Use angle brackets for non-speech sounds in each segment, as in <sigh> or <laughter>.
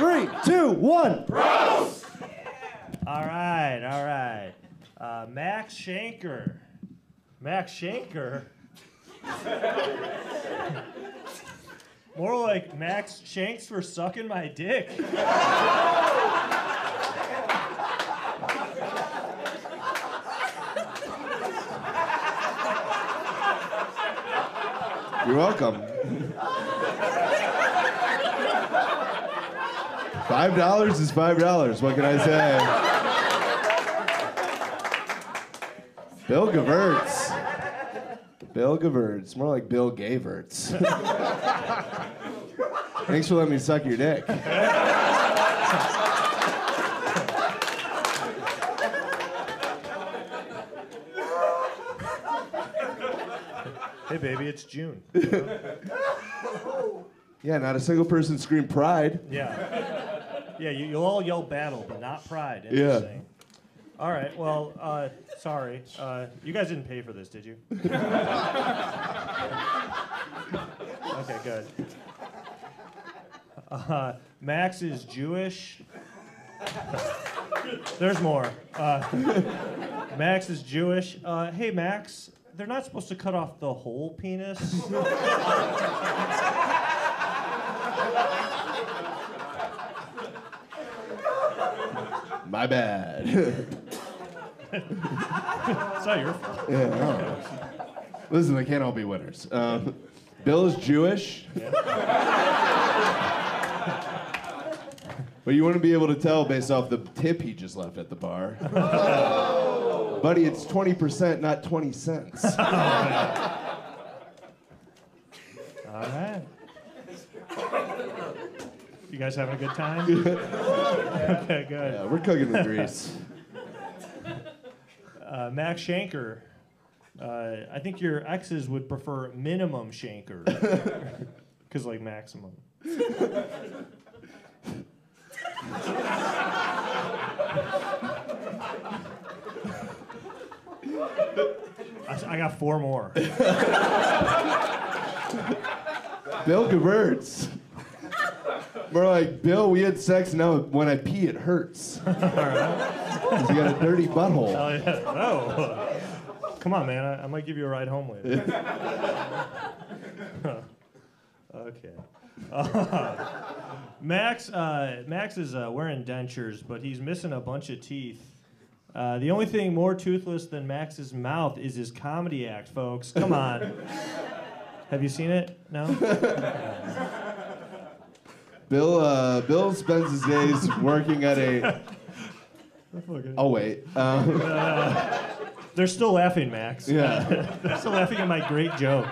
Three, two, one. All right, all right. Uh, Max Shanker. Max Shanker. More like Max Shanks for sucking my dick. You're welcome. Five dollars is five dollars. What can I say? Bill Gevirtz. Bill Gevirtz. More like Bill Gevirtz. Thanks for letting me suck your dick. Hey, baby, it's June. Yeah, not a single person screamed pride. Yeah. Yeah, you, you'll all yell battle, but not pride. Yeah. All right, well, uh, sorry. Uh, you guys didn't pay for this, did you? <laughs> okay, good. Uh, Max is Jewish. There's more. Uh, Max is Jewish. Uh, hey, Max, they're not supposed to cut off the whole penis. <laughs> My bad. <laughs> It's not your fault. Yeah, no. Listen, they can't all be winners. Um, Bill is Jewish. <laughs> but you wouldn't be able to tell based off the tip he just left at the bar. Buddy, it's 20%, not 20 cents. <laughs> All right. You guys having a good time? <laughs> okay, good. Yeah, we're cooking with grease. <laughs> Uh, Max Shanker. Uh, I think your exes would prefer minimum Shanker. <laughs> Because, like, maximum. I, I got four more. Bill Gevirtz. More like, Bill, we had sex, now when I pee, it hurts. hurts. 'Cause you got a dirty butthole. Oh, yeah. Oh. Come on, man. I, I might give you a ride home later. <laughs> okay. <laughs> Max, uh, Max is uh, wearing dentures, but he's missing a bunch of teeth. Uh, the only thing more toothless than Max's mouth is his comedy act, folks. Come on. <laughs> Have you seen it? No? Bill, uh, Bill spends his days working at a. <laughs> Oh, wait. Um, <laughs> They're still laughing, Max. yeah. <laughs> They're still laughing at my great joke.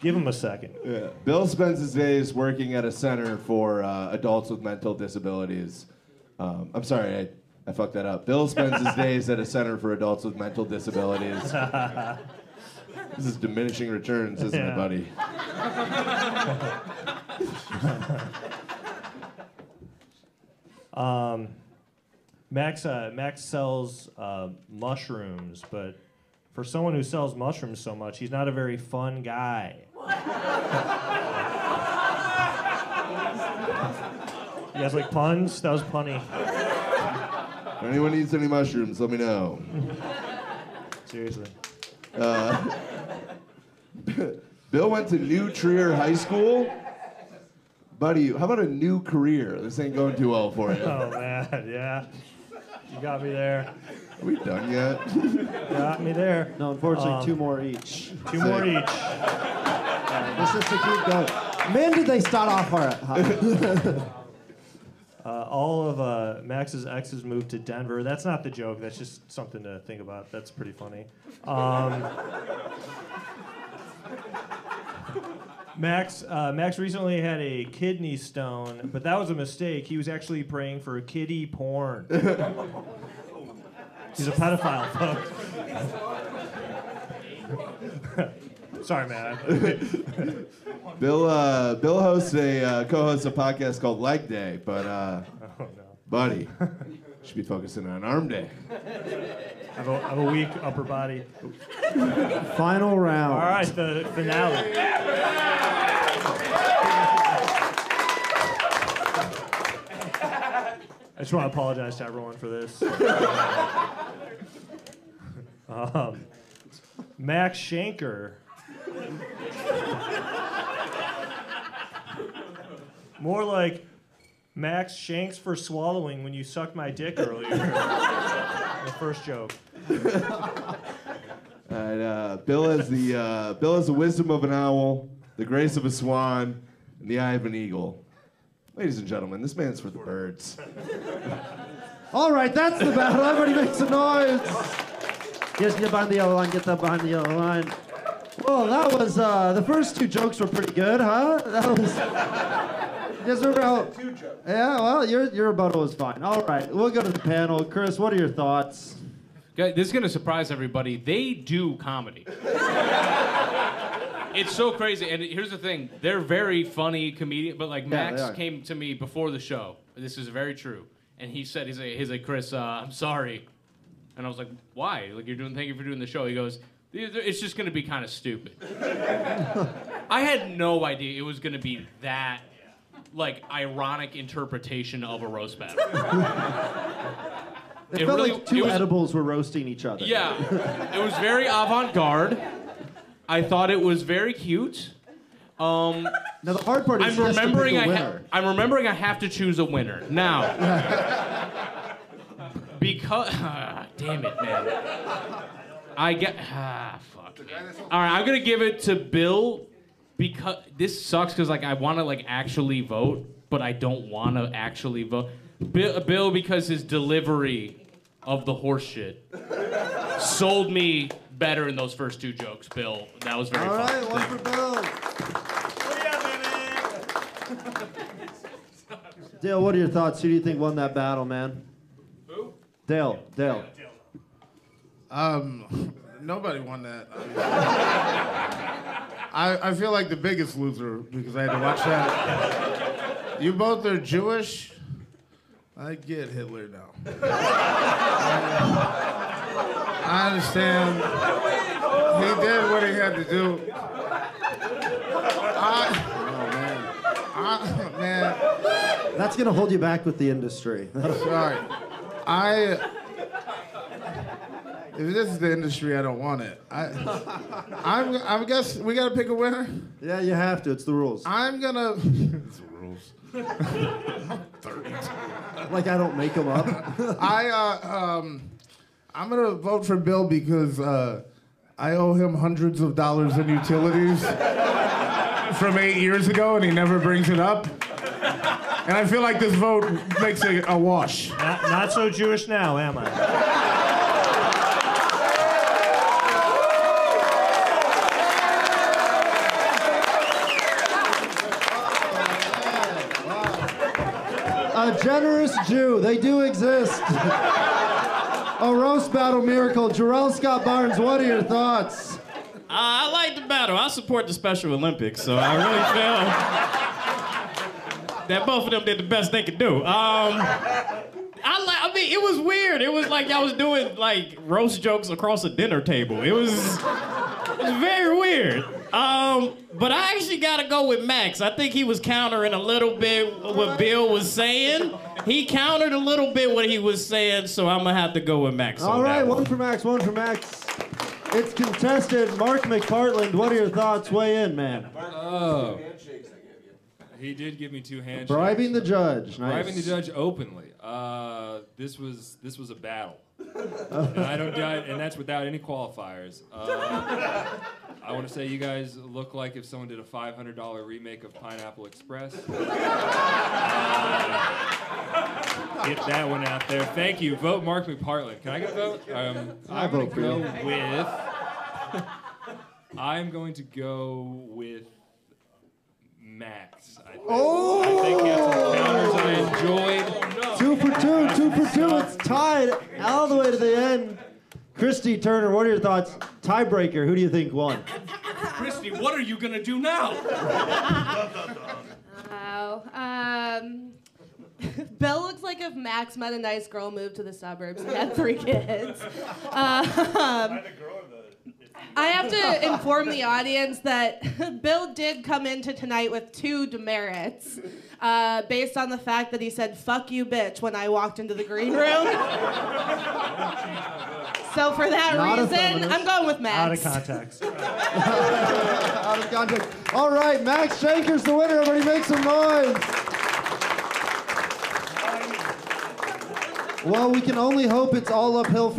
Give him a second. Yeah. Bill spends his days working at a center for uh, adults with mental disabilities. Um, I'm sorry, I, I fucked that up. Bill spends his days at a center for adults with mental disabilities. this is diminishing returns, isn't Yeah. it, buddy? <laughs> Um, Max uh, Max sells uh, mushrooms, but for someone who sells mushrooms so much, he's not a very fun guy. <laughs> you guys like puns? That was punny. If anyone needs any mushrooms, let me know. Seriously. <laughs> Bill went to New Trier High School. Buddy, how about a new career? This ain't going too well for you. <laughs> Oh man, yeah. You got me there. Are we done yet? <laughs> Got me there. No, unfortunately, Um, two more each. Two more each. This is to keep going. Man, did they start off hard. <laughs> Uh, all of uh, Max's exes moved to Denver. That's not the joke. That's just something to think about. That's pretty funny. Um, Max uh, Max recently had a kidney stone, but that was a mistake. He was actually praying for kitty porn. <laughs> He's a pedophile, folks. <laughs> Sorry, man. <laughs> Bill, uh, Bill hosts a uh, co-hosts a podcast called Leg Day, but uh, Oh, no. buddy, should be focusing on Arm Day. I have, a, I have a weak upper body. Final round. All right, the finale. I just want to apologize to everyone for this. <laughs> um, Max Shanker. More like Max Shanks for swallowing when you sucked my dick earlier. the first joke. And, uh, Bill has the uh, Bill has the wisdom of an owl, the grace of a swan, and the eye of an eagle. Ladies and gentlemen, this man's for the birds. <laughs> All right, that's the battle. Everybody makes some noise. Yes, get behind the yellow line. Get that behind the yellow line. Well, that was uh, the first two jokes were pretty good, huh? That was. Yes, we're out. Two jokes. Yeah, well, your your rebuttal was fine. All right, we'll go to the panel. Chris, what are your thoughts? Guys, This is gonna surprise everybody. They do comedy. <laughs> it's so crazy. And here's the thing: they're very funny comedian. But like they Max are. came to me before the show. This is very true. And he said, "He's like, he's like Chris, uh, I'm sorry." And I was like, "Why? Like you're doing? Thank you for doing the show." He goes, "It's just gonna be kind of stupid." <laughs> I had no idea it was gonna be that. Like ironic interpretation of a roast battle. <laughs> It, It felt really- like two was- edibles were roasting each other. Yeah, it was very avant-garde. I thought it was very cute. Um, <laughs> Now the hard part is I'm just to pick remembering I ha- I'm remembering I have to choose a winner now. <laughs> because <laughs> damn it, man. I get <sighs> ah fuck. All right, I'm gonna give it to Bill because this sucks because like I want to like actually vote, but I don't want to actually vote. Bill, Bill because his delivery of the horse shit sold me better in those first two jokes. Bill, that was very All fun. right, one for Bill. <laughs> Dale, what are your thoughts? Who do you think won that battle, man? Who? Dale. Dale. Um, nobody won that. I, I feel like the biggest loser because I had to watch that. You both are Jewish. I get Hitler now. <laughs> I understand. He did what he had to do. I, oh man, I, man. That's gonna hold you back with the industry. Sorry. I. If this is the industry, I don't want it. I, I'm. I guess we gotta pick a winner. yeah, you have to. It's the rules. I'm gonna. <laughs> it's the rules. Like I don't make them up. <laughs> I. Uh, um, I'm gonna vote for Bill because uh, I owe him hundreds of dollars in utilities from eight years ago, and he never brings it up. And I feel like this vote makes it a wash. Not, not so Jewish now, am I? A generous Jew. They do exist. <laughs> A roast battle miracle. Jarrell Scott Barnes, what are your thoughts? Uh, I like the battle. I support the Special Olympics, so I really feel that both of them did the best they could do. Um, I. I mean, it was weird. It was like y'all was doing like roast jokes across a dinner table. It was, it was very weird. Um, but I actually gotta go with Max. I think he was countering a little bit what Bill was saying. He countered a little bit what he was saying, so I'm gonna have to go with Max. All on right, that one for Max, one for Max. It's contested. Mark McPartland, what are your thoughts? Weigh in, man. Oh. He did give me two handshakes. Bribing the judge. Nice. Bribing the judge openly. Uh, this was this was a battle, and I don't doubt, and that's without any qualifiers. Uh, I want to say you guys look like if someone did a $500 remake of Pineapple Express. Uh, <laughs> get that one out there. Thank you. Vote Mark McPartland. Can I get a vote? Um, I I'm gonna vote for go you. with. I'm going to go with Max. I think. Oh! I think he had some counters I enjoyed. Two for two, two for two. It's tied all the way to the end. Christy Turner, what are your thoughts? Tiebreaker, who do you think won? Christy, what are you gonna do now? Wow. Um, <laughs> Bill looks like if Max met a nice girl, moved to the suburbs, and had three kids. Um, I have to inform the audience that <laughs> Bill did come into tonight with two demerits. uh, based on the fact that he said "fuck you, bitch" when I walked into the green room. <laughs> so for that Not reason. I'm going with Max. Out of context. <laughs> Out of context. All right, Max Shanker's the winner. Everybody make some noise. Well, we can only hope it's all uphill for.